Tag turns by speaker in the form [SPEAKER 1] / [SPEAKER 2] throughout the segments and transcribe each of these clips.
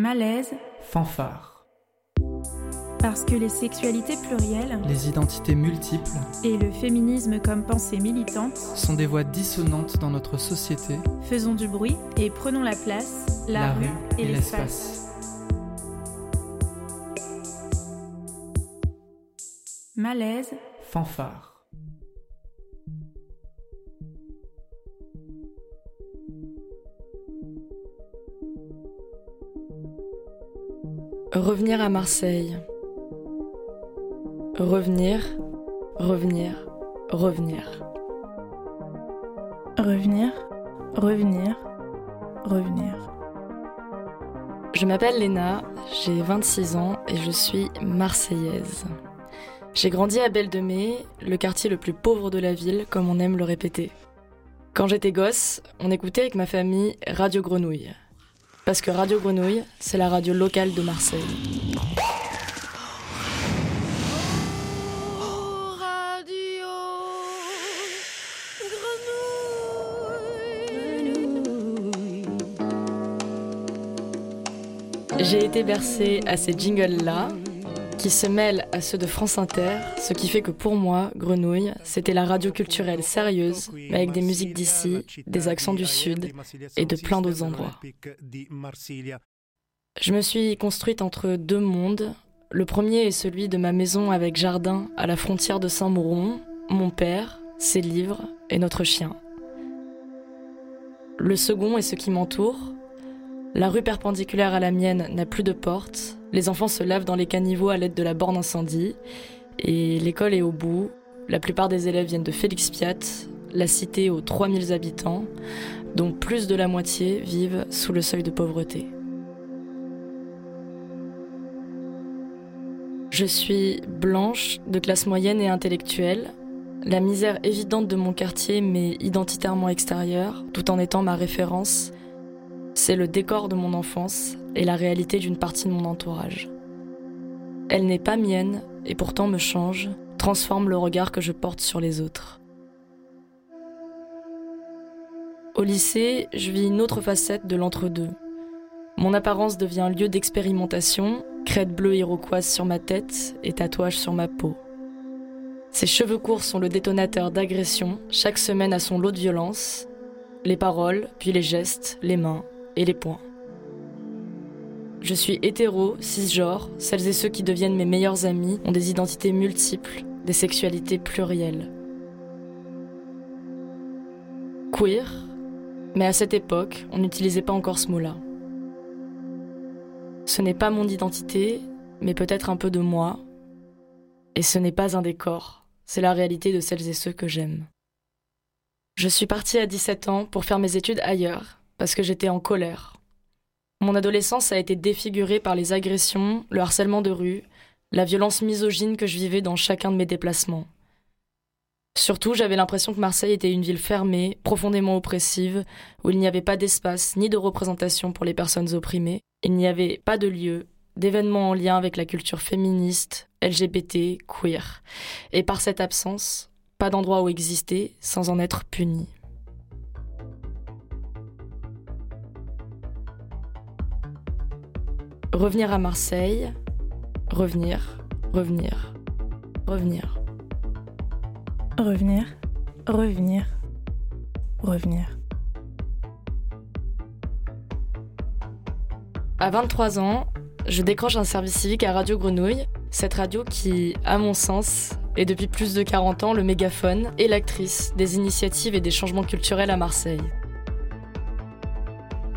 [SPEAKER 1] Malaise,
[SPEAKER 2] fanfare.
[SPEAKER 1] parce que les sexualités plurielles
[SPEAKER 2] Les identités multiples
[SPEAKER 1] et le féminisme comme pensée militante,
[SPEAKER 2] sont des voix dissonantes dans notre société,
[SPEAKER 1] faisons du bruit et prenons la place, la, rue et, l'espace. Malaise,
[SPEAKER 2] Fanfare.
[SPEAKER 3] Revenir à Marseille. Revenir, revenir, revenir.
[SPEAKER 1] revenir, revenir, revenir.
[SPEAKER 3] Je m'appelle Léna, j'ai 26 ans et je suis marseillaise. J'ai grandi à Belle de Mai, le quartier le plus pauvre de la ville, comme on aime le répéter. Quand j'étais gosse, on écoutait avec ma famille Radio Grenouille. Parce que Radio Grenouille, c'est la radio locale de Marseille. J'ai été bercée à ces jingles-là, qui se mêlent à ceux de France Inter, ce qui fait que pour moi, Grenouille, c'était la radio culturelle sérieuse, mais avec des musiques d'ici, des accents du Sud et de plein d'autres endroits. Je me suis construite entre deux mondes. Le premier est celui de ma maison avec jardin à la frontière de Saint-Mauron, mon père, ses livres et notre chien. Le second est ce qui m'entoure. La rue perpendiculaire à la mienne n'a plus de porte, les enfants se lavent dans les caniveaux à l'aide de la borne incendie, et l'école est au bout. La plupart des élèves viennent de Félix Piat, la cité aux 3000 habitants, dont plus de la moitié vivent sous le seuil de pauvreté. Je suis blanche, de classe moyenne et intellectuelle. La misère évidente de mon quartier m'est identitairement extérieure, tout en étant ma référence. C'est le décor de mon enfance et la réalité d'une partie de mon entourage. Elle n'est pas mienne et pourtant me change, transforme le regard que je porte sur les autres. Au lycée, je vis une autre facette de l'entre-deux. Mon apparence devient lieu d'expérimentation, crête bleue iroquoise sur ma tête et tatouage sur ma peau. Ces cheveux courts sont le détonateur d'agression, chaque semaine a son lot de violence, les paroles, puis les gestes, les mains et les poings. Je suis hétéro, cisgenre, celles et ceux qui deviennent mes meilleurs amis ont des identités multiples, des sexualités plurielles. Queer, mais à cette époque, on n'utilisait pas encore ce mot-là. Ce n'est pas mon identité, mais peut-être un peu de moi. Et ce n'est pas un décor, c'est la réalité de celles et ceux que j'aime. Je suis partie à 17 ans pour faire mes études ailleurs, parce que j'étais en colère. Mon adolescence a été défigurée par les agressions, le harcèlement de rue, la violence misogyne que je vivais dans chacun de mes déplacements. Surtout, j'avais l'impression que Marseille était une ville fermée, profondément oppressive, où il n'y avait pas d'espace ni de représentation pour les personnes opprimées. Il n'y avait pas de lieu, d'événements en lien avec la culture féministe, LGBT, queer. Et par cette absence, pas d'endroit où exister sans en être puni. Revenir à Marseille, revenir, revenir, revenir.
[SPEAKER 1] Revenir, revenir, revenir.
[SPEAKER 3] À 23 ans, je décroche un service civique à Radio Grenouille, cette radio qui, à mon sens, est depuis plus de 40 ans le mégaphone et l'actrice des initiatives et des changements culturels à Marseille.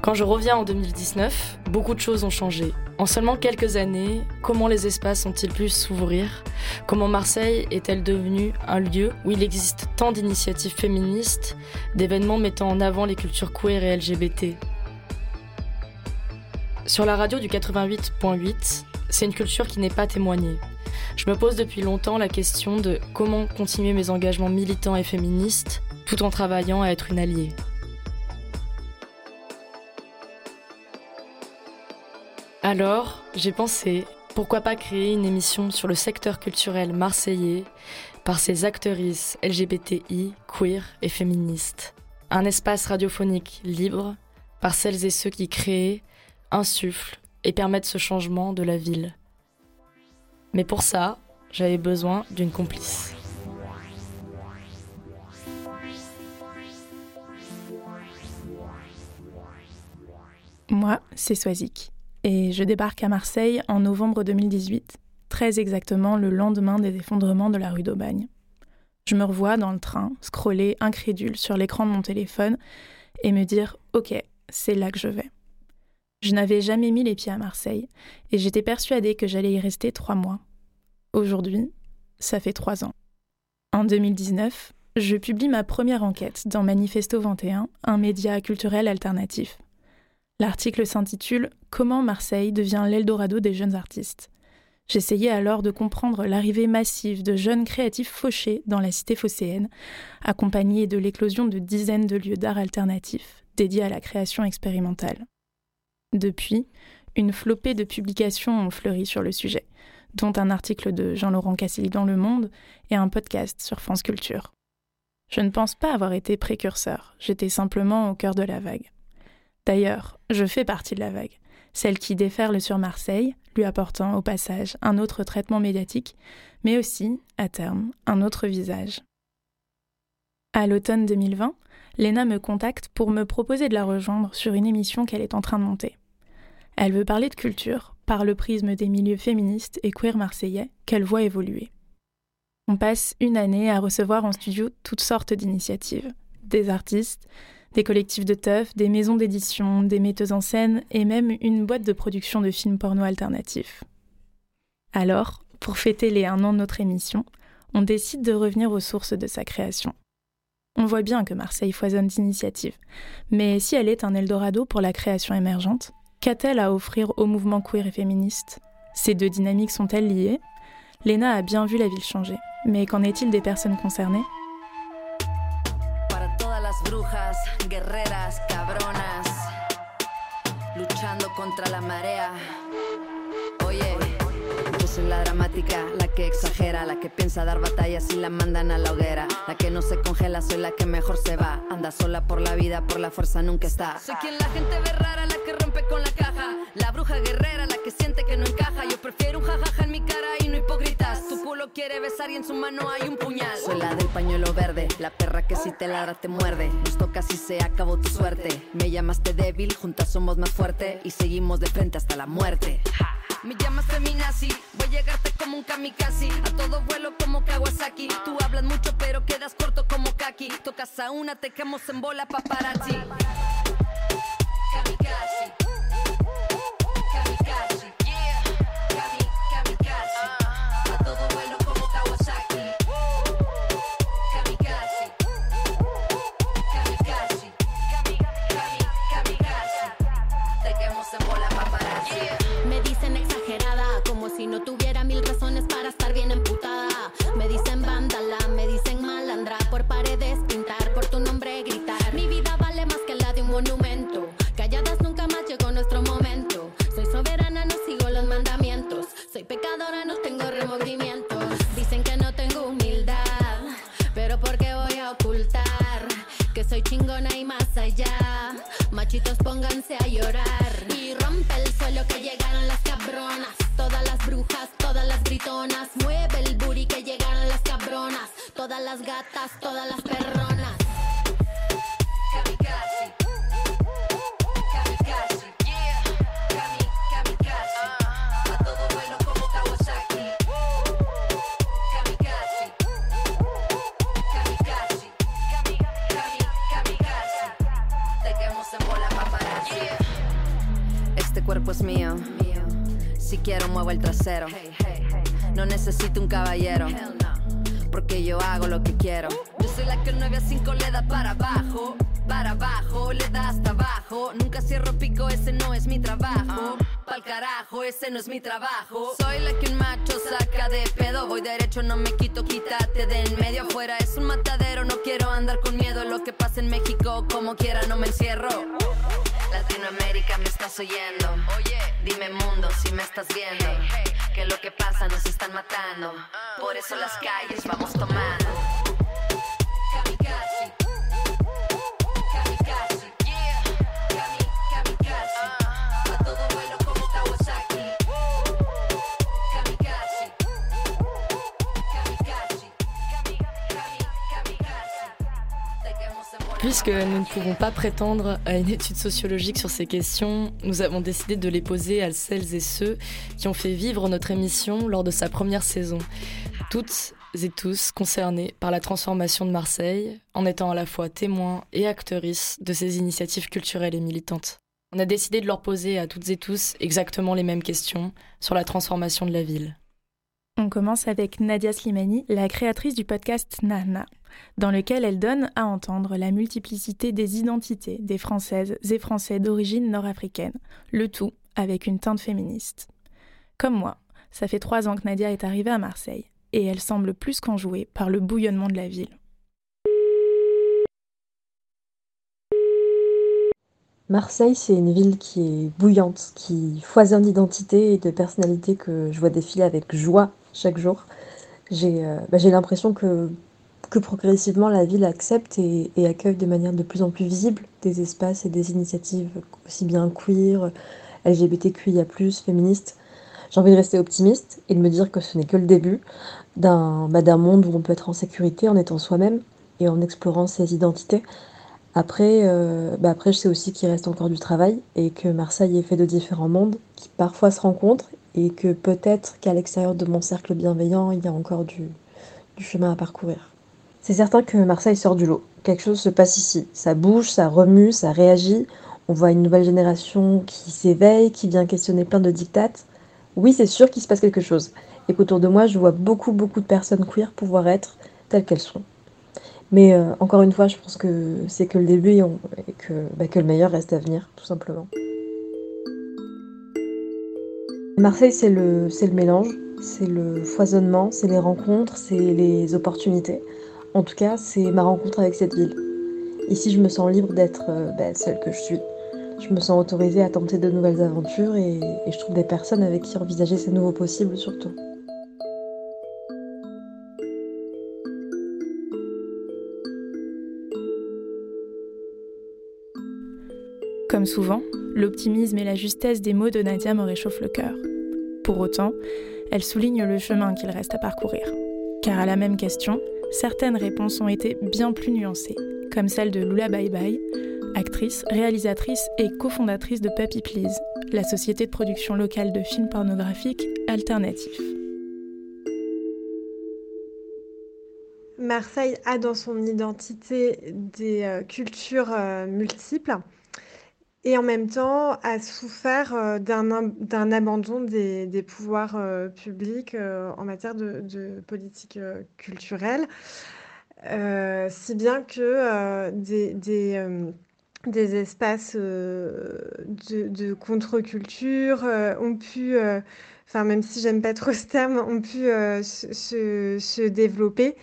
[SPEAKER 3] Quand je reviens en 2019, beaucoup de choses ont changé. En seulement quelques années, comment les espaces ont-ils pu s'ouvrir? Comment Marseille est-elle devenue un lieu où il existe tant d'initiatives féministes, d'événements mettant en avant les cultures queer et LGBT Sur la radio du 88.8, c'est une culture qui n'est pas témoignée. Je me pose depuis longtemps la question de comment continuer mes engagements militants et féministes tout en travaillant à être une alliée. Alors, j'ai pensé, pourquoi pas créer une émission sur le secteur culturel marseillais par ses actrices LGBTI, queer et féministes. Un espace radiophonique libre par celles et ceux qui créent, insufflent et permettre ce changement de la ville. Mais pour ça, j'avais besoin d'une complice.
[SPEAKER 1] Moi, c'est Swazik, et je débarque à Marseille en novembre 2018, très exactement le lendemain des effondrements de la rue d'Aubagne. Je me revois dans le train, scroller incrédule sur l'écran de mon téléphone et me dire Ok, c'est là que je vais. Je n'avais jamais mis les pieds à Marseille et j'étais persuadée que j'allais y rester trois mois. Aujourd'hui, ça fait trois ans. En 2019, je publie ma première enquête dans Manifesto 21, un média culturel alternatif. L'article s'intitule Comment Marseille devient l'Eldorado des jeunes artistes. J'essayais alors de comprendre l'arrivée massive de jeunes créatifs fauchés dans la cité phocéenne, accompagnée de l'éclosion de dizaines de lieux d'art alternatifs dédiés à la création expérimentale. Depuis, une flopée de publications ont fleuri sur le sujet, dont un article de Jean-Laurent Cassilly dans Le Monde et un podcast sur France Culture. Je ne pense pas avoir été précurseur, j'étais simplement au cœur de la vague. D'ailleurs, je fais partie de la vague, celle qui déferle sur Marseille, lui apportant au passage un autre traitement médiatique, mais aussi, à terme, un autre visage. À l'automne 2020, Léna me contacte pour me proposer de la rejoindre sur une émission qu'elle est en train de monter. Elle veut parler de culture par le prisme des milieux féministes et queer marseillais qu'elle voit évoluer. On passe une année à recevoir en studio toutes sortes d'initiatives, des artistes, des collectifs de teufs, des maisons d'édition, des metteuses en scène et même une boîte de production de films porno alternatifs. Alors, pour fêter les un an de notre émission, on décide de revenir aux sources de sa création. On voit bien que Marseille foisonne d'initiatives, mais si elle est un Eldorado pour la création émergente, qu'a-t-elle à offrir au mouvement queer et féministe? Ces deux dynamiques sont-elles liées? Léna a bien vu la ville changer, mais qu'en est-il des personnes concernées?
[SPEAKER 4] Guerreras, cabronas, luchando contra la marea. Oye, yo soy la dramática, la que exagera, la que piensa dar batallas y la mandan a la hoguera. La que no se congela, soy la que mejor se va. Anda sola por la vida, por la fuerza nunca está. Soy quien la gente ve rara, la que rompe con la caja. La bruja guerrera, la que siente que no encaja. Yo prefiero un jajaja en mi cara culo quiere besar y en su mano hay un puñal. Soy la del pañuelo verde, la perra que si te ladra te muerde. Nos toca si se acabó tu suerte. Me llamaste débil, juntas somos más fuerte y seguimos de frente hasta la muerte. Me llamas feminazi, voy a llegarte como un kamikaze. A todo vuelo como Kawasaki. Tú hablas mucho pero quedas corto como Kaki. Tocas a una, te quemos en bola paparazzi. Kamikaze. Le da para abajo. Para abajo, le da hasta abajo. Nunca cierro pico, ese no es mi trabajo. Pa'l carajo, ese no es mi trabajo. Soy la que un macho saca de pedo. Voy derecho, no me quito, quítate de en medio. Afuera es un matadero, no quiero andar con miedo. Lo que pasa en México, como quiera, no me encierro. Latinoamérica, me estás oyendo. Oye, dime mundo si me estás viendo. Que lo que pasa nos están matando. Por eso las calles vamos tomando.
[SPEAKER 3] Puisque nous ne pouvons pas prétendre à une étude sociologique sur ces questions, nous avons décidé de les poser à celles et ceux qui ont fait vivre notre émission lors de sa première saison. Toutes et tous concernés par la transformation de Marseille, en étant à la fois témoins et actrices de ces initiatives culturelles et militantes. On a décidé de leur poser à toutes et tous exactement les mêmes questions sur la transformation de la ville.
[SPEAKER 1] On commence avec Nadia Slimani, la créatrice du podcast Nana, dans lequel elle donne à entendre la multiplicité des identités des Françaises et Français d'origine nord-africaine, le tout avec une teinte féministe. Comme moi, ça fait trois ans que Nadia est arrivée à Marseille, et elle semble plus qu'enjouée par le bouillonnement de la ville.
[SPEAKER 5] Marseille, c'est une ville qui est bouillante, qui foisonne d'identités et de personnalités que je vois défiler avec joie chaque jour. J'ai euh, bah, l'impression que, progressivement la ville accepte et, accueille de manière de plus en plus visible des espaces et des initiatives aussi bien queer, LGBTQIA, féministes. J'ai envie de rester optimiste et de me dire que ce n'est que le début d'un bah, monde où on peut être en sécurité en étant soi-même et en explorant ses identités. Euh, bah après, je sais aussi qu'il reste encore du travail et que Marseille est fait de différents mondes qui parfois se rencontrent et que peut-être qu'à l'extérieur de mon cercle bienveillant, il y a encore du, chemin à parcourir. C'est certain que Marseille sort du lot. Quelque chose se passe ici. Ça bouge, ça remue, ça réagit. On voit une nouvelle génération qui s'éveille, qui vient questionner plein de dictates. Oui, c'est sûr qu'il se passe quelque chose. Et qu'autour de moi, je vois beaucoup, beaucoup de personnes queer pouvoir être telles qu'elles sont. Mais euh, encore une fois, je pense que c'est que le début et, que, bah, que le meilleur reste à venir, tout simplement. Marseille, c'est le, mélange, c'est le foisonnement, c'est les rencontres, c'est les opportunités. En tout cas, c'est ma rencontre avec cette ville. Ici, je me sens libre d'être euh, bah, celle que je suis. Je me sens autorisée à tenter de nouvelles aventures et je trouve des personnes avec qui envisager ces nouveaux possibles surtout.
[SPEAKER 1] Comme souvent, l'optimisme et la justesse des mots de Nadia me réchauffent le cœur. Pour autant, elle souligne le chemin qu'il reste à parcourir. Car à la même question, certaines réponses ont été bien plus nuancées, comme celle de Lula Bye Bye, actrice, réalisatrice et cofondatrice de Puppy Please, la société de production locale de films pornographiques alternatifs.
[SPEAKER 6] Marseille a dans son identité des euh, cultures euh, multiples et en même temps a souffert euh, d'un abandon des, pouvoirs euh, publics euh, en matière de, politique culturelle, si bien que des, espaces de, contre-culture ont pu, enfin même si j'aime pas trop ce terme, ont pu se, développer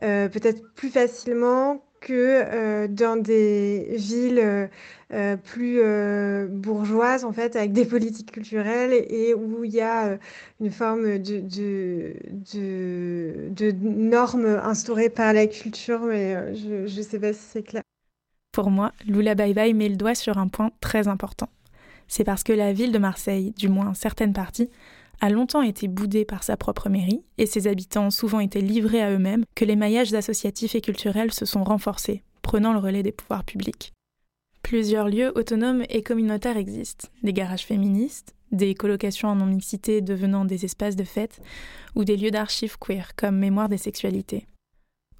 [SPEAKER 6] peut-être plus facilement que dans des villes euh, plus euh, bourgeoise, en fait, avec des politiques culturelles et, où il y a euh, une forme de, de, de, de normes instaurées par la culture, mais je ne sais pas si c'est clair.
[SPEAKER 1] Pour moi, Lula Bye Bye met le doigt sur un point très important. C'est parce que la ville de Marseille, du moins certaines parties, a longtemps été boudée par sa propre mairie et ses habitants ont souvent été livrés à eux-mêmes que les maillages associatifs et culturels se sont renforcés, prenant le relais des pouvoirs publics. Plusieurs lieux autonomes et communautaires existent, des garages féministes, des colocations en non-mixité devenant des espaces de fête, ou des lieux d'archives queer comme Mémoire des sexualités.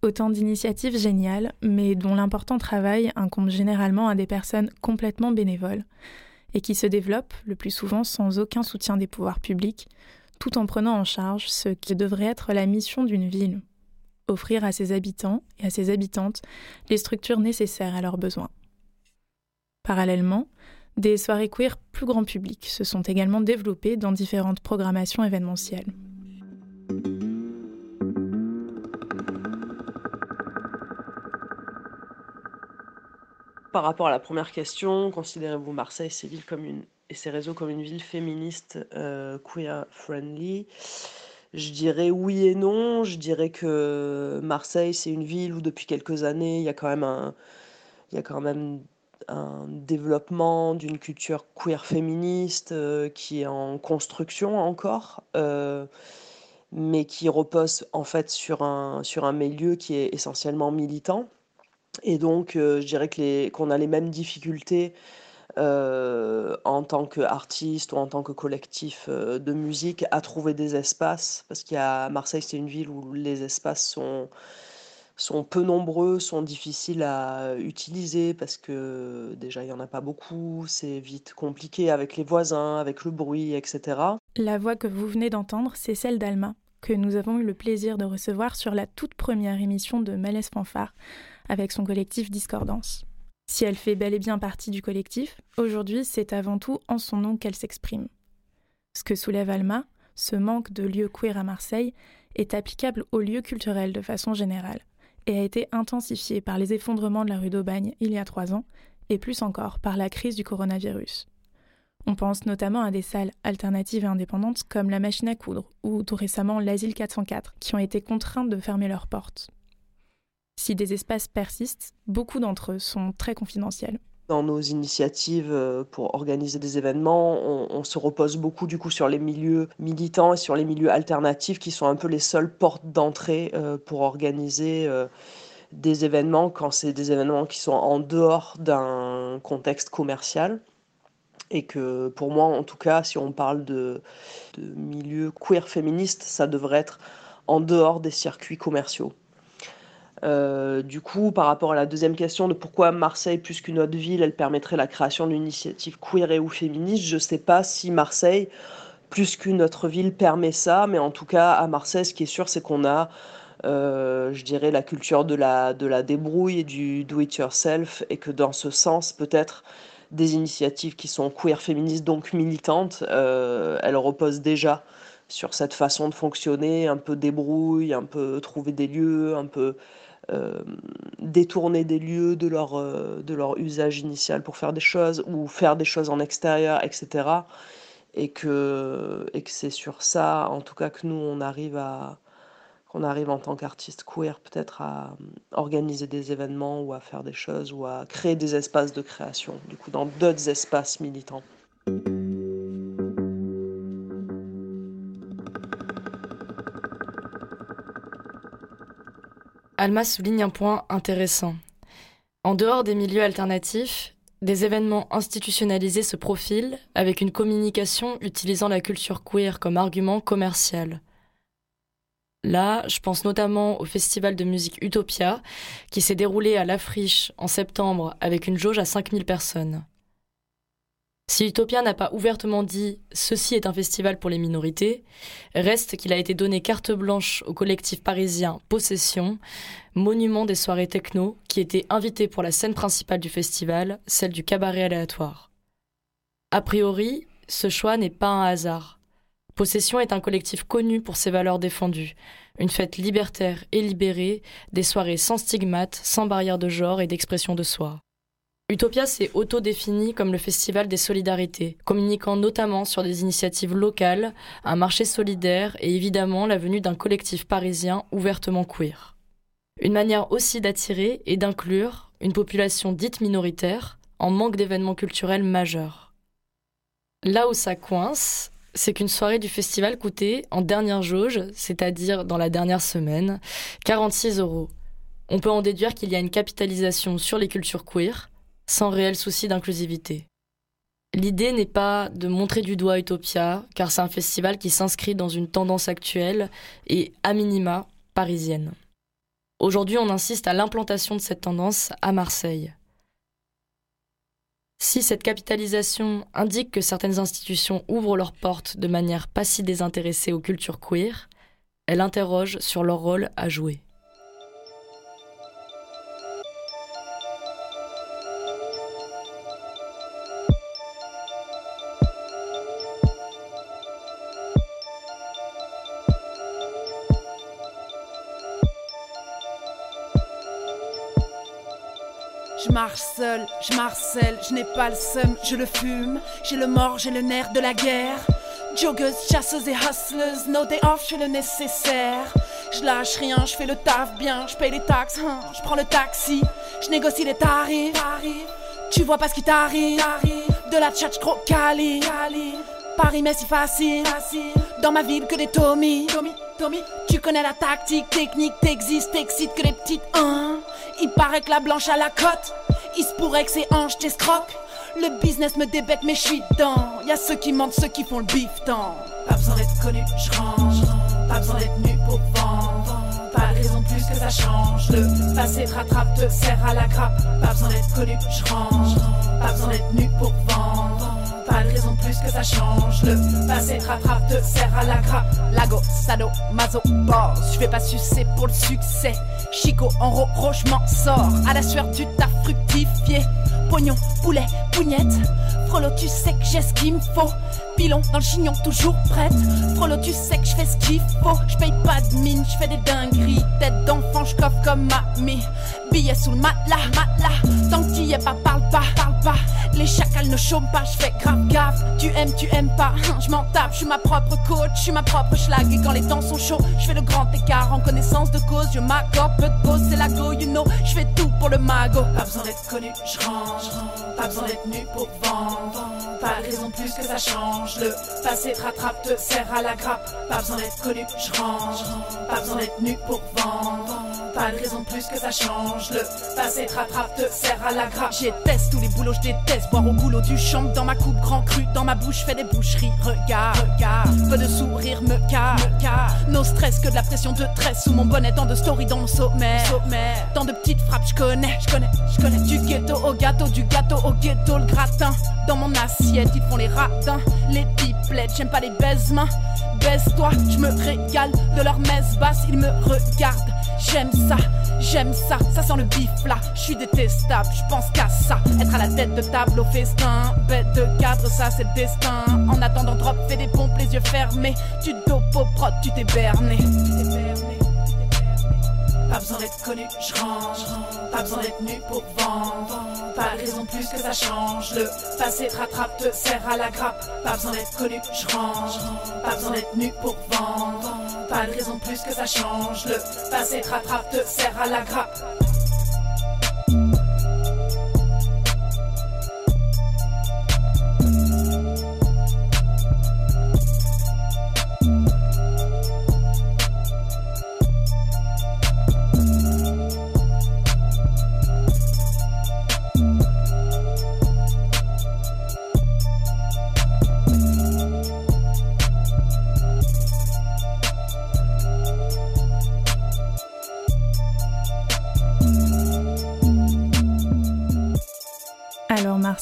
[SPEAKER 1] Autant d'initiatives géniales, mais dont l'important travail incombe généralement à des personnes complètement bénévoles, et qui se développent, le plus souvent sans aucun soutien des pouvoirs publics, tout en prenant en charge ce qui devrait être la mission d'une ville, offrir à ses habitants et à ses habitantes les structures nécessaires à leurs besoins. Parallèlement, des soirées queer plus grand public se sont également développées dans différentes programmations événementielles.
[SPEAKER 7] Par rapport à la première question, considérez-vous Marseille ces villes comme une, et ces réseaux comme une ville féministe euh, queer friendly Je dirais oui et non. Je dirais que Marseille, c'est une ville où depuis quelques années, il y a quand même un, il y a quand même un développement d'une culture queer féministe euh, qui est en construction encore, euh, mais qui repose en fait sur un, sur un milieu qui est essentiellement militant. Et donc, je dirais que qu'on a les mêmes difficultés en tant qu'artiste ou en tant que collectif de musique à trouver des espaces. Parce qu'il y a Marseille, c'est une ville où les espaces sont sont peu nombreux, sont difficiles à utiliser parce que déjà il n'y en a pas beaucoup, c'est vite compliqué avec les voisins, avec le bruit, etc.
[SPEAKER 1] La voix que vous venez d'entendre, c'est celle d'Alma, que nous avons eu le plaisir de recevoir sur la toute première émission de Malaise Fanfare avec son collectif Discordance. Si elle fait bel et bien partie du collectif, aujourd'hui c'est avant tout en son nom qu'elle s'exprime. Ce que soulève Alma, ce manque de lieux queer à Marseille, est applicable aux lieux culturels de façon générale et a été intensifié par les effondrements de la rue d'Aubagne il y a trois ans, et plus encore par la crise du coronavirus. On pense notamment à des salles alternatives et indépendantes comme la machine à coudre ou tout récemment l'Asile 404 qui ont été contraintes de fermer leurs portes. Si des espaces persistent, beaucoup d'entre eux sont très confidentiels.
[SPEAKER 7] Dans nos initiatives euh, pour organiser des événements, on, se repose beaucoup du coup sur les milieux militants et sur les milieux alternatifs qui sont un peu les seules portes d'entrée euh, pour organiser euh, des événements quand c'est des événements qui sont en dehors d'un contexte commercial. Et que pour moi, en tout cas, si on parle de, de milieu queer féministe, ça devrait être en dehors des circuits commerciaux. Euh, du coup, par rapport à la deuxième question de pourquoi Marseille, plus qu'une autre ville, elle permettrait la création d'une initiative queer et ou féministe, je ne sais pas si Marseille, plus qu'une autre ville, permet ça, mais en tout cas, à Marseille, ce qui est sûr, c'est qu'on a, euh, je dirais, la culture de la, de la débrouille et du do-it-yourself, et que dans ce sens, peut-être, des initiatives qui sont queer féministes, donc militantes, euh, elles reposent déjà sur cette façon de fonctionner, un peu débrouille, un peu trouver des lieux, un peu euh, détourner des lieux de leur, euh, de leur usage initial pour faire des choses ou faire des choses en extérieur, etc. Et que, et que c'est sur ça, en tout cas, que nous, on arrive à qu'on arrive en tant qu'artiste queer peut-être à organiser des événements ou à faire des choses ou à créer des espaces de création, du coup, dans d'autres espaces militants.
[SPEAKER 3] Alma souligne un point intéressant. En dehors des milieux alternatifs, des événements institutionnalisés se profilent avec une communication utilisant la culture queer comme argument commercial. Là, je pense notamment au festival de musique Utopia, qui s'est déroulé à La Friche en septembre avec une jauge à 5000 personnes. Si Utopia n'a pas ouvertement dit ceci est un festival pour les minorités, reste qu'il a été donné carte blanche au collectif parisien Possession, monument des soirées techno, qui était invité pour la scène principale du festival, celle du cabaret aléatoire. A priori, ce choix n'est pas un hasard. Possession est un collectif connu pour ses valeurs défendues, une fête libertaire et libérée, des soirées sans stigmate, sans barrière de genre et d'expression de soi. Utopia s'est auto-défini comme le festival des solidarités, communiquant notamment sur des initiatives locales, un marché solidaire et évidemment la venue d'un collectif parisien ouvertement queer. Une manière aussi d'attirer et d'inclure une population dite minoritaire en manque d'événements culturels majeurs. Là où ça coince, c'est qu'une soirée du festival coûtait, en dernière jauge, c'est-à-dire dans la dernière semaine, 46 euros. On peut en déduire qu'il y a une capitalisation sur les cultures queer, sans réel souci d'inclusivité. L'idée n'est pas de montrer du doigt Utopia, car c'est un festival qui s'inscrit dans une tendance actuelle et, à minima, parisienne. Aujourd'hui, on insiste à l'implantation de cette tendance à Marseille. Si cette capitalisation indique que certaines institutions ouvrent leurs portes de manière pas si désintéressée aux cultures queer, elle interroge sur leur rôle à jouer.
[SPEAKER 8] Je marcelle, je n'ai pas le seum, je le fume. J'ai le mort, j'ai le nerf de la guerre. Joggers, chasseuses et hustlers, no day off, je le nécessaire. Je lâche rien, je fais le taf bien, je paye les taxes, hein. je prends le taxi, je négocie les tarifs. Tu vois pas ce qui t'arrive, de la tchatch Cali. Paris, mais si facile, dans ma ville que des Tommy. Tommy, tu connais la tactique, technique, t'existes, t'excites que les petites hein. Il paraît que la blanche a la cote, il se pourrait que c'est ange t'escroque. Le business me débecte, mais je suis dedans. Y a ceux qui mentent, ceux qui font le bif tant. Pas besoin d'être connu, je range. Pas besoin d'être nu pour vendre. Pas raison plus que ça change. Le passé te rattrape, te serre à la grappe. Pas besoin d'être connu, je range. Pas besoin d'être nu pour vendre. Pas de raison plus que ça change. Le passé te rattrape, te serre à la grappe. Lago, sado, mazo, boss. Je vais pas sucer pour le succès. Chico, en ro, je m'en sors. À la sueur du taf fructifié. Pognon, poulet, pougnette. Tu sais que j'ai ce qu'il me faut. Pilon dans le chignon, toujours prête. Frollo, tu sais que je fais ce qu'il faut. Je paye pas de mine, je fais des dingueries. Tête d'enfant, je coffre comme mamie. Billet sous le matelas, matelas. Tant que t'y es pas, parle pas, parle pas. Les chacals ne chôment pas, je fais grave gaffe. Tu aimes, tu aimes pas, je m'en tape. Je suis ma propre coach, je suis ma propre schlag. Et quand les temps sont chauds, je fais le grand écart en connaissance de cause. Je m'accorde peu de pause, c'est la go, you know. Je fais tout pour le mago. Pas besoin d'être connu, je range. Pas besoin d'être nu pour vendre. Pas de raison plus que ça change. Le passé te rattrape, te serre à la grappe. Pas besoin d'être connu, je range. Pas besoin d'être nu pour vendre. Pas de raison plus que ça change. Le passé te rattrape, te serre à la grappe. J'ai test tous les boulots, je déteste. Boire au boulot du champ dans ma coupe grand cru. Dans ma bouche, fais des boucheries. Regarde, regarde. Peu de sourire me casse, me casse. No stress que de la pression de tresse. Sous mon bonnet, tant de story dans mon sommet. Tant de petites frappes, je connais, je connais, je connais. Du ghetto au gâteau, du gâteau au ghetto, gratin. Dans mon assiette, ils font les ratins, les pipelettes. J'aime pas les baise-mains. Baise-toi, je me régale de leur messe basse. Ils me regardent. J'aime ça, j'aime ça, ça sent le bif là. Je suis détestable, je pense qu'à ça. Être à la tête de table au festin, bête de cadre, ça c'est le destin. En attendant, drop, fais des pompes, les yeux fermés. Tu dopes au prod, tu t'es t'es berné. Pas besoin d'être connu, je range. Pas besoin d'être nu pour vendre. Pas de raison plus que ça change. Le passé te rattrape, te serre à la grappe. Pas besoin d'être connu, je range. Pas besoin d'être nu pour vendre. Pas de raison plus que ça change. Le passé te rattrape, te serre à la grappe.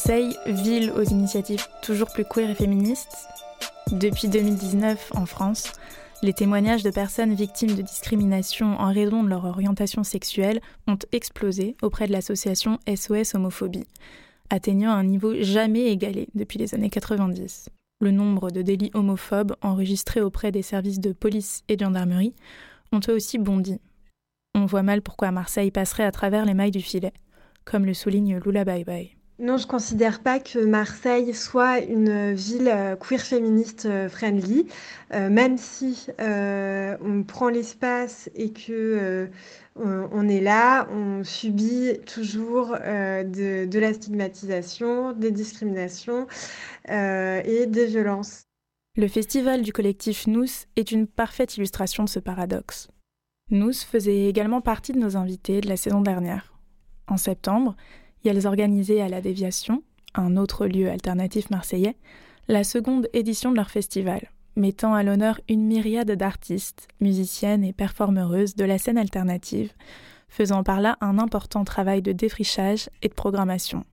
[SPEAKER 1] Marseille, ville aux initiatives toujours plus queer et féministes. Depuis 2019, en France, les témoignages de personnes victimes de discrimination en raison de leur orientation sexuelle ont explosé auprès de l'association SOS Homophobie, atteignant un niveau jamais égalé depuis les années 90. Le nombre de délits homophobes enregistrés auprès des services de police et de gendarmerie ont eux aussi bondi. On voit mal pourquoi Marseille passerait à travers les mailles du filet, comme le souligne Lula Bye Bye.
[SPEAKER 6] Non, je considère pas que Marseille soit une ville euh, queer féministe euh, friendly, euh, même si euh, on prend l'espace et que euh, on, est là, on subit toujours euh, de, de la stigmatisation, des discriminations euh, et des violences.
[SPEAKER 1] Le festival du collectif Nous est une parfaite illustration de ce paradoxe. Nous faisait également partie de nos invités de la saison dernière. En septembre, elles organisaient à la Déviation, un autre lieu alternatif marseillais, la seconde édition de leur festival, mettant à l'honneur une myriade d'artistes, musiciennes et performeuses de la scène alternative, faisant par là un important travail de défrichage et de programmation.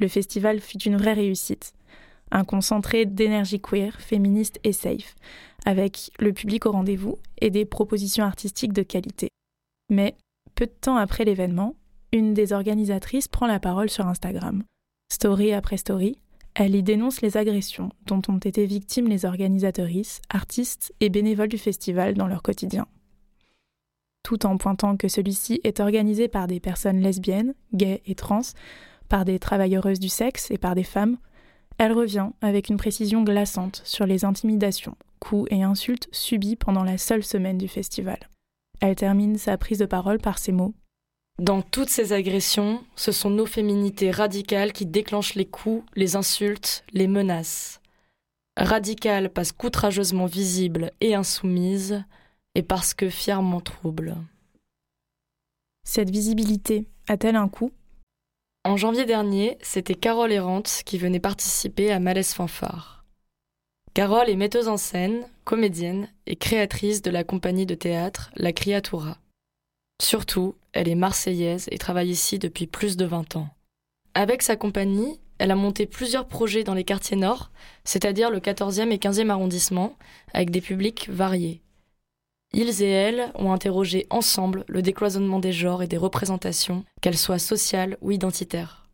[SPEAKER 1] Le festival fut une vraie réussite, un concentré d'énergie queer, féministe et safe, avec le public au rendez-vous et des propositions artistiques de qualité. Mais, peu de temps après l'événement, une des organisatrices prend la parole sur Instagram. Story après story, elle y dénonce les agressions dont ont été victimes les organisatrices, artistes et bénévoles du festival dans leur quotidien. Tout en pointant que celui-ci est organisé par des personnes lesbiennes, gays et trans, par des travailleuses du sexe et par des femmes, elle revient avec une précision glaçante sur les intimidations, coups et insultes subis pendant la seule semaine du festival. Elle termine sa prise de parole par ces mots
[SPEAKER 3] dans toutes ces agressions, ce sont nos féminités radicales qui déclenchent les coups, les insultes, les menaces. Radicales parce qu'outrageusement visibles et insoumises, et parce que fièrement trouble.
[SPEAKER 1] Cette visibilité a-t-elle un coût?
[SPEAKER 3] En janvier dernier, c'était Carole Errante qui venait participer à Malaise Fanfare. Carole est metteuse en scène, comédienne et créatrice de la compagnie de théâtre La Criatura. Surtout, elle est marseillaise et travaille ici depuis plus de 20 ans. Avec sa compagnie, elle a monté plusieurs projets dans les quartiers nord, c'est-à-dire le 14e et 15e arrondissement, avec des publics variés. Ils et elles ont interrogé ensemble le décloisonnement des genres et des représentations, qu'elles soient sociales ou identitaires.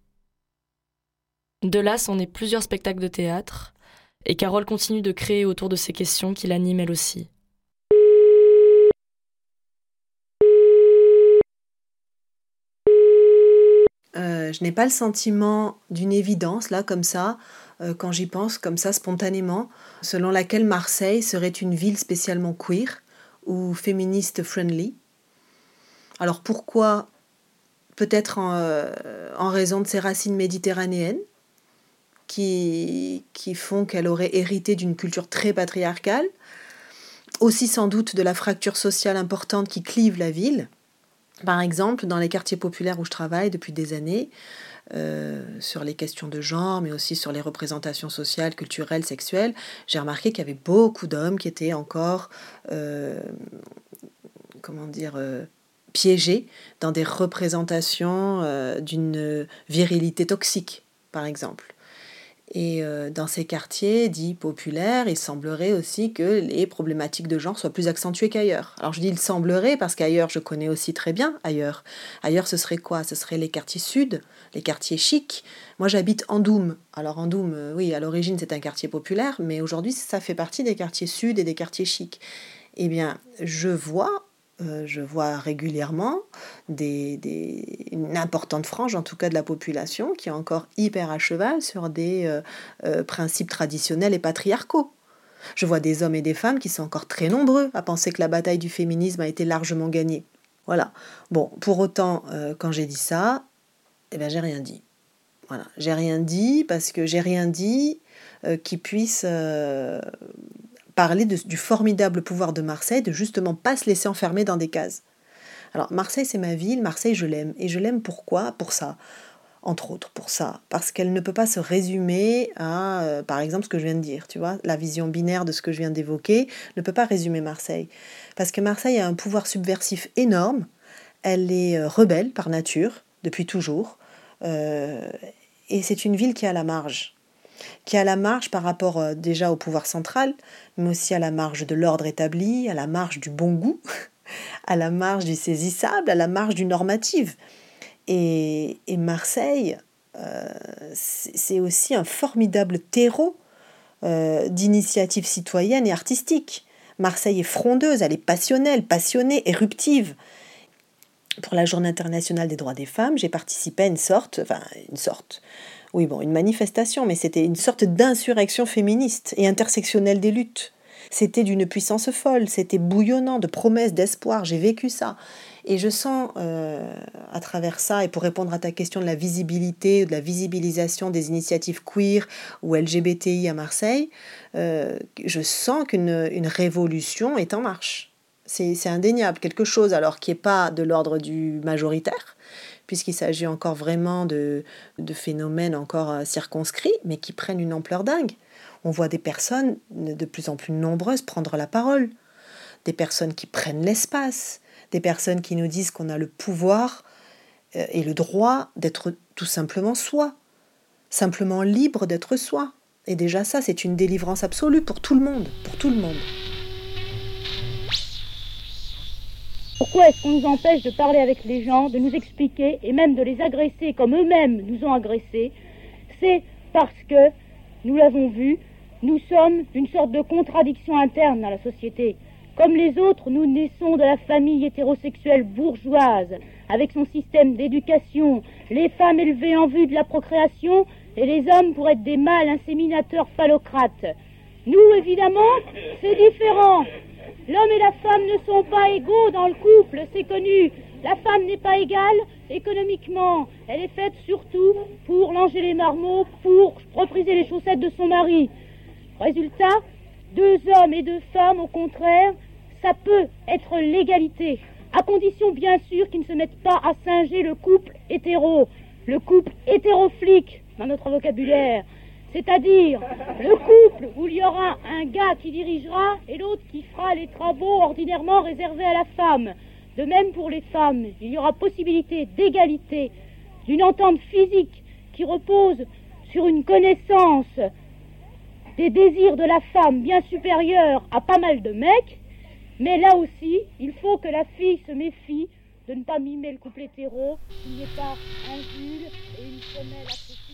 [SPEAKER 3] De là sont nés plusieurs spectacles de théâtre, et Carole continue de créer autour de ces questions qui l'animent elle aussi.
[SPEAKER 9] Euh, je n'ai pas le sentiment d'une évidence, là, comme ça, euh, quand j'y pense, comme ça, spontanément, selon laquelle Marseille serait une ville spécialement queer ou féministe friendly. Alors pourquoi? Peut-être en, euh, raison de ses racines méditerranéennes, qui font qu'elle aurait hérité d'une culture très patriarcale, aussi sans doute de la fracture sociale importante qui clive la ville par exemple, dans les quartiers populaires où je travaille depuis des années, euh, sur les questions de genre, mais aussi sur les représentations sociales, culturelles, sexuelles, j'ai remarqué qu'il y avait beaucoup d'hommes qui étaient encore, euh, comment dire, euh, piégés dans des représentations d'une virilité toxique, par exemple. Et euh, dans ces quartiers dits populaires, il semblerait aussi que les problématiques de genre soient plus accentuées qu'ailleurs. Alors je dis il semblerait parce qu'ailleurs, je connais aussi très bien ailleurs. Ailleurs, ce serait quoi? Ce serait les quartiers sud, les quartiers chics. Moi, j'habite Andoum. Alors Andoum, euh, oui, à l'origine, c'est un quartier populaire, mais aujourd'hui, ça fait partie des quartiers sud et des quartiers chics. Eh bien, je vois euh, je vois régulièrement des, une importante frange, en tout cas de la population, qui est encore hyper à cheval sur des euh, euh, principes traditionnels et patriarcaux. Je vois des hommes et des femmes qui sont encore très nombreux à penser que la bataille du féminisme a été largement gagnée. Voilà. Bon, pour autant, quand j'ai dit ça, eh ben, j'ai rien dit. Voilà, j'ai rien dit parce que j'ai rien dit qui puisse parler du formidable pouvoir de Marseille de justement pas se laisser enfermer dans des cases. Alors Marseille c'est ma ville, Marseille je l'aime. Et je l'aime pourquoi? Pour ça. Entre autres, pour ça, parce qu'elle ne peut pas se résumer à, euh, par exemple, ce que je viens de dire, tu vois, la vision binaire de ce que je viens d'évoquer ne peut pas résumer Marseille. Parce que Marseille a un pouvoir subversif énorme, elle est euh, rebelle par nature, depuis toujours, euh, et c'est une ville qui a la marge qui a la marge par rapport euh, déjà au pouvoir central, mais aussi à la marge de l'ordre établi, à la marge du bon goût, à la marge du saisissable, à la marge du normative. Et, Marseille, euh, c'est aussi un formidable terreau euh, d'initiatives citoyennes et artistiques. Marseille est frondeuse, elle est passionnelle, passionnée, éruptive. Pour la Journée internationale des droits des femmes, j'ai participé à une sorte, enfin une sorte, oui, bon, une manifestation, mais c'était une sorte d'insurrection féministe et intersectionnelle des luttes. C'était d'une puissance folle, c'était bouillonnant de promesses, d'espoir, j'ai vécu ça. Et je sens euh, à travers ça, et pour répondre à ta question de la visibilité, de la visibilisation des initiatives queer ou LGBTI à Marseille, euh, je sens qu'une une révolution est en marche. C'est indéniable, quelque chose alors qui n'est pas de l'ordre du majoritaire, puisqu'il s'agit encore vraiment de, de phénomènes encore euh, circonscrits, mais qui prennent une ampleur dingue. On voit des personnes de plus en plus nombreuses prendre la parole, des personnes qui prennent l'espace, des personnes qui nous disent qu'on a le pouvoir euh, et le droit d'être tout simplement soi, simplement libre d'être soi. Et déjà ça, c'est une délivrance absolue pour tout le monde, pour tout le monde.
[SPEAKER 10] Pourquoi est-ce qu'on nous empêche de parler avec les gens, de nous expliquer et même de les agresser comme eux-mêmes nous ont agressés? C'est parce que, nous l'avons vu, nous sommes une sorte de contradiction interne dans la société. Comme les autres, nous naissons de la famille hétérosexuelle bourgeoise, avec son système d'éducation, les femmes élevées en vue de la procréation et les hommes pour être des mâles inséminateurs phallocrates. Nous, évidemment, c'est différent. L'homme et la femme ne sont pas égaux dans le couple, c'est connu. La femme n'est pas égale économiquement. Elle est faite surtout pour langer les marmots, pour repriser les chaussettes de son mari. Résultat, deux hommes et deux femmes, au contraire, ça peut être l'égalité, à condition bien sûr qu'ils ne se mettent pas à singer le couple hétéro, le couple hétéroflique dans notre vocabulaire. C'est-à-dire le couple où il y aura un gars qui dirigera et l'autre qui fera les travaux ordinairement réservés à la femme. De même pour les femmes, il y aura possibilité d'égalité, d'une entente physique qui repose sur une connaissance des désirs de la femme bien supérieure à pas mal de mecs, mais là aussi, il faut que la fille se méfie de ne pas mimer le couple hétéro, qu'il n'y ait pas un et une femelle appréciée,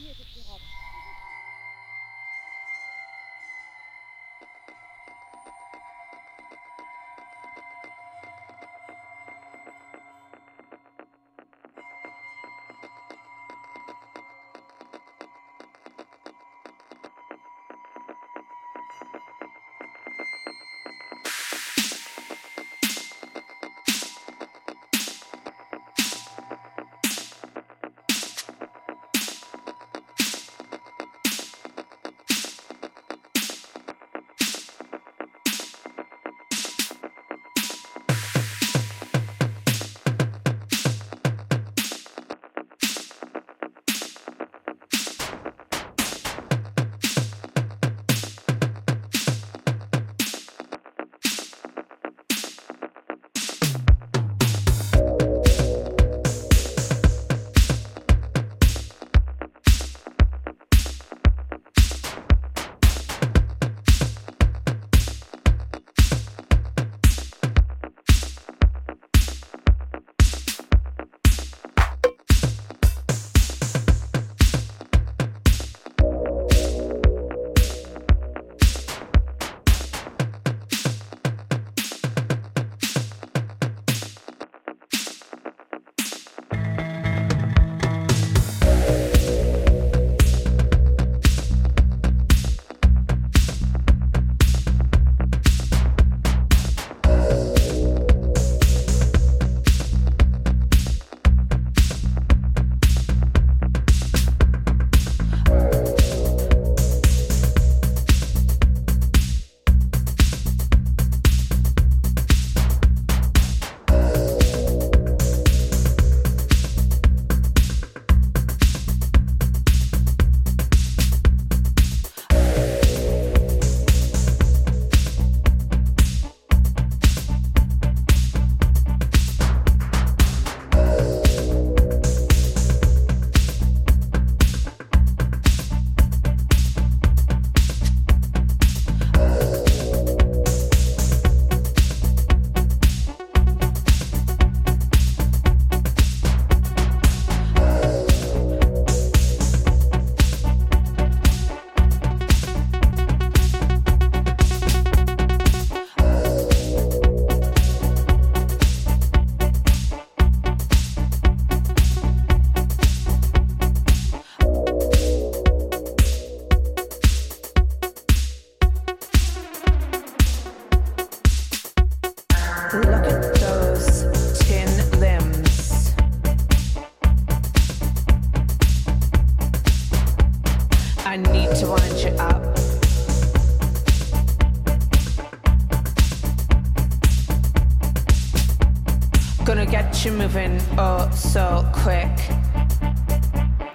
[SPEAKER 11] Gonna get you moving oh so quick.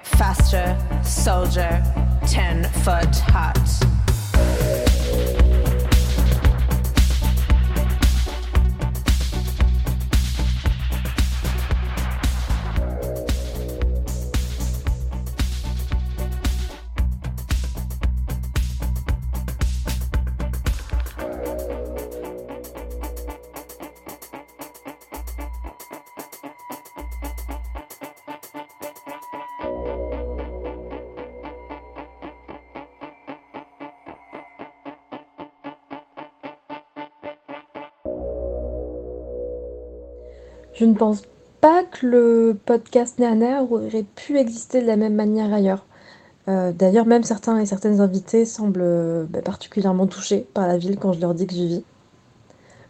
[SPEAKER 11] Faster, soldier, 10 foot hot.
[SPEAKER 5] Je ne pense pas que le podcast Néaner aurait pu exister de la même manière ailleurs. Euh, D'ailleurs, même certains et certaines invités semblent euh, bah, particulièrement touchés par la ville quand je leur dis que j'y vis.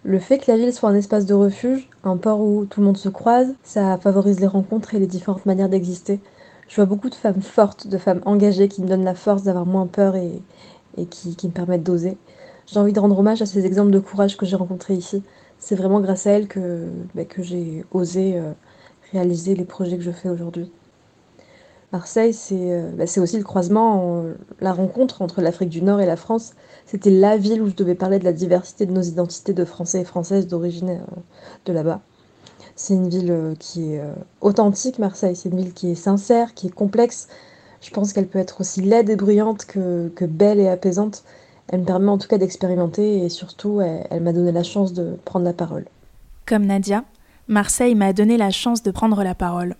[SPEAKER 5] Le fait que la ville soit un espace de refuge, un port où tout le monde se croise, ça favorise les rencontres et les différentes manières d'exister. Je vois beaucoup de femmes fortes, de femmes engagées qui me donnent la force d'avoir moins peur et, qui me permettent d'oser. J'ai envie de rendre hommage à ces exemples de courage que j'ai rencontrés ici. C'est vraiment grâce à elle que, bah, que j'ai osé euh, réaliser les projets que je fais aujourd'hui. Marseille, c'est euh, bah, aussi le croisement, la rencontre entre l'Afrique du Nord et la France. C'était la ville où je devais parler de la diversité de nos identités de Français et Françaises d'origine euh, de là-bas. C'est une ville qui est authentique, Marseille. C'est une ville qui est sincère, qui est complexe. Je pense qu'elle peut être aussi laide et bruyante que, que belle et apaisante. Elle me permet en tout cas d'expérimenter et surtout, elle, m'a donné la chance de prendre la parole.
[SPEAKER 1] Comme Nadia, Marseille m'a donné la chance de prendre la parole.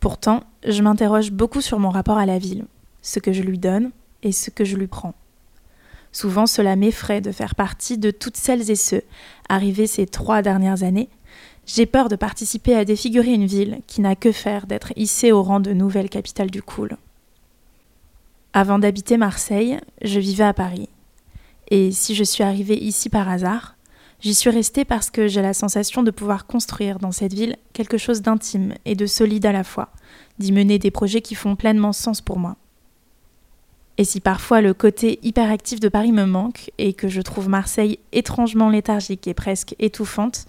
[SPEAKER 1] Pourtant, je m'interroge beaucoup sur mon rapport à la ville, ce que je lui donne et ce que je lui prends. Souvent, cela m'effraie de faire partie de toutes celles et ceux, arrivés ces trois dernières années, j'ai peur de participer à défigurer une ville qui n'a que faire d'être hissée au rang de nouvelle capitale du cool. Avant d'habiter Marseille, je vivais à Paris. Et si je suis arrivée ici par hasard, j'y suis restée parce que j'ai la sensation de pouvoir construire dans cette ville quelque chose d'intime et de solide à la fois, d'y mener des projets qui font pleinement sens pour moi. Et si parfois le côté hyperactif de Paris me manque et que je trouve Marseille étrangement léthargique et presque étouffante,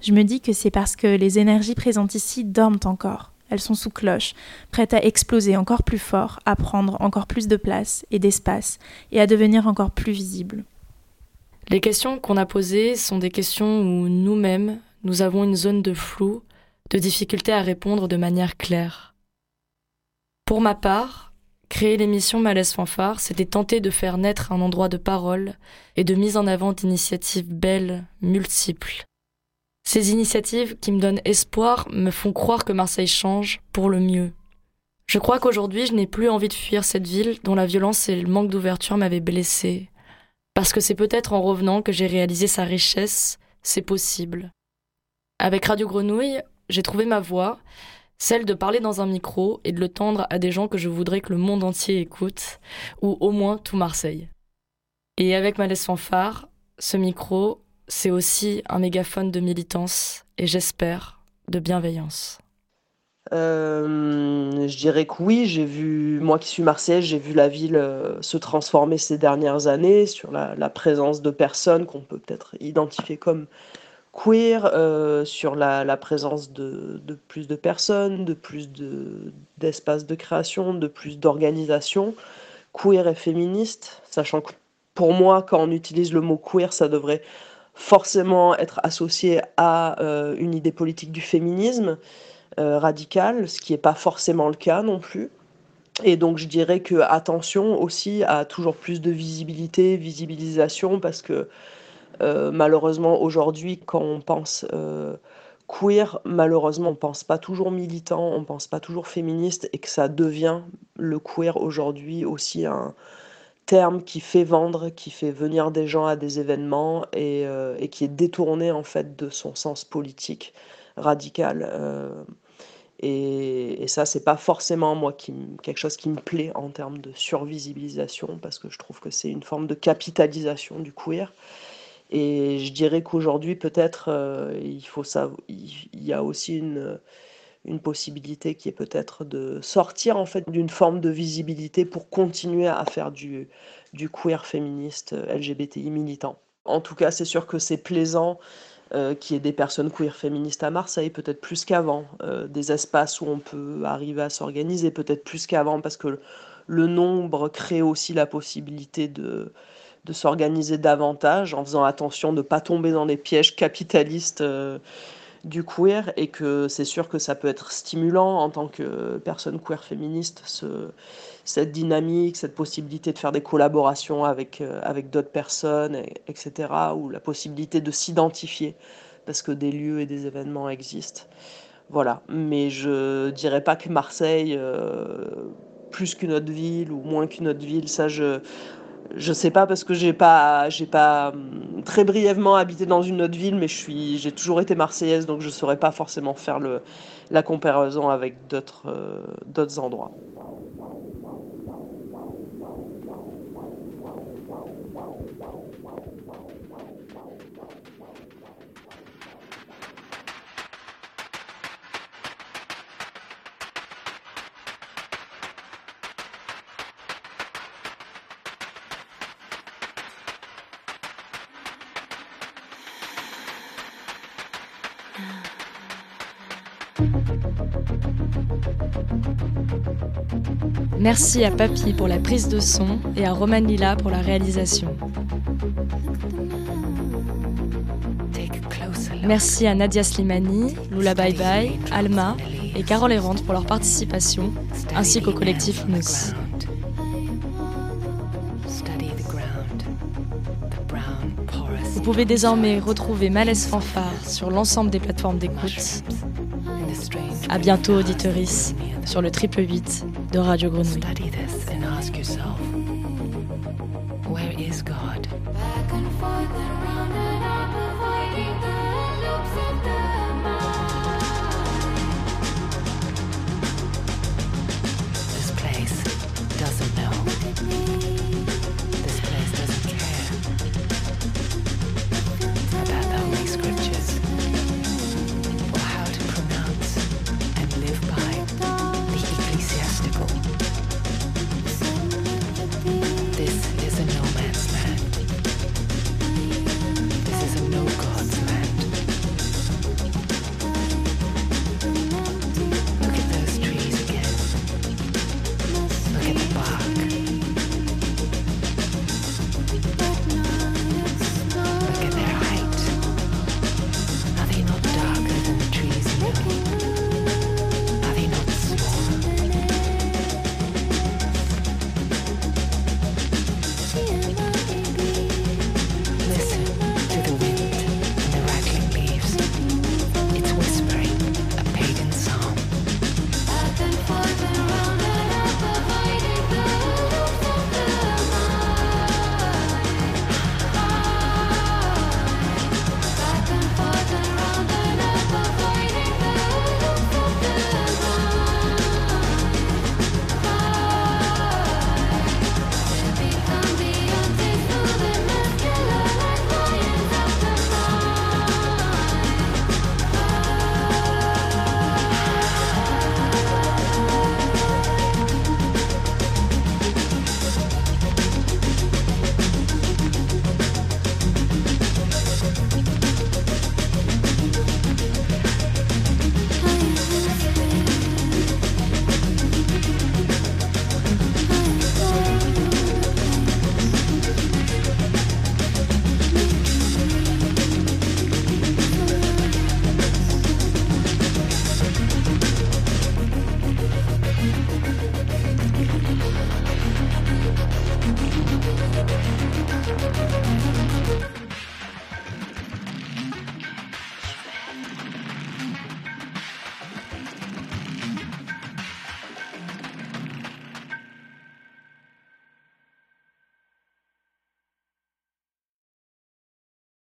[SPEAKER 1] je me dis que c'est parce que les énergies présentes ici dorment encore. Elles sont sous cloche, prêtes à exploser encore plus fort, à prendre encore plus de place et d'espace, et à devenir encore plus visibles.
[SPEAKER 3] Les questions qu'on a posées sont des questions où nous-mêmes, nous avons une zone de flou, de difficulté à répondre de manière claire. Pour ma part, créer l'émission Malaise Fanfare, c'était tenter de faire naître un endroit de parole et de mise en avant d'initiatives belles, multiples, ces initiatives qui me donnent espoir me font croire que Marseille change pour le mieux. Je crois qu'aujourd'hui, je n'ai plus envie de fuir cette ville dont la violence et le manque d'ouverture m'avaient blessée. Parce que c'est peut-être en revenant que j'ai réalisé sa richesse, c'est possible. Avec Radio Grenouille, j'ai trouvé ma voix, celle de parler dans un micro et de le tendre à des gens que je voudrais que le monde entier écoute, ou au moins tout Marseille. Et avec Malaise Fanfare, ce micro, c'est aussi un mégaphone de militance et j'espère de bienveillance.
[SPEAKER 7] Euh, je dirais que oui, j'ai vu, moi qui suis marseillaise, j'ai vu la ville euh, se transformer ces dernières années sur la, présence de personnes qu'on peut peut-être identifier comme queer, euh, sur la, présence de, plus de personnes, de plus d'espaces de, création, de plus d'organisations queer et féministes, sachant que pour moi, quand on utilise le mot queer, ça devrait forcément être associé à euh, une idée politique du féminisme euh, radical, ce qui n'est pas forcément le cas non plus. Et donc je dirais que attention aussi à toujours plus de visibilité, visibilisation, parce que euh, malheureusement aujourd'hui, quand on pense queer, malheureusement on pense pas toujours militant, on pense pas toujours féministe, et que ça devient le queer aujourd'hui aussi un, terme qui fait vendre, qui fait venir des gens à des événements et, euh, qui est détourné en fait de son sens politique radical. Euh, et, et, ça, c'est pas forcément moi quelque chose qui me plaît en termes de survisibilisation parce que je trouve que c'est une forme de capitalisation du queer. Et je dirais qu'aujourd'hui, peut-être, euh, il faut savoir, il y a aussi une une possibilité qui est peut-être de sortir en fait d'une forme de visibilité pour continuer à faire du, queer féministe euh, LGBTI militant. En tout cas, c'est sûr que c'est plaisant euh, qu'il y ait des personnes queer féministes à Marseille, peut-être plus qu'avant, euh, des espaces où on peut arriver à s'organiser, peut-être plus qu'avant, parce que le nombre crée aussi la possibilité de, de s'organiser davantage en faisant attention de ne pas tomber dans les pièges capitalistes du queer et que c'est sûr que ça peut être stimulant en tant que personne queer féministe, ce, cette dynamique, cette possibilité de faire des collaborations avec, euh, avec d'autres personnes, etc., ou la possibilité de s'identifier parce que des lieux et des événements existent. Voilà, mais je dirais pas que Marseille, euh, plus qu'une autre ville ou moins qu'une autre ville, ça je je sais pas parce que j'ai pas, j'ai pas hum, très brièvement habité dans une autre ville, mais je suis, j'ai toujours été marseillaise, donc je saurais pas forcément faire la comparaison avec d'autres, euh, d'autres endroits.
[SPEAKER 3] Merci à Papy pour la prise de son et à Roman Lila pour la réalisation. Merci à Nadia Slimani, Lula Bye Bye, Alma et Carole Errante pour leur participation, ainsi qu'au collectif Mousse. Vous pouvez désormais retrouver Malaise Fanfare sur l'ensemble des plateformes d'écoute. À bientôt, auditeurice, sur le triple 8 de Radio Grenouille.
[SPEAKER 12] Study this and ask yourself, where is God? This place doesn't know.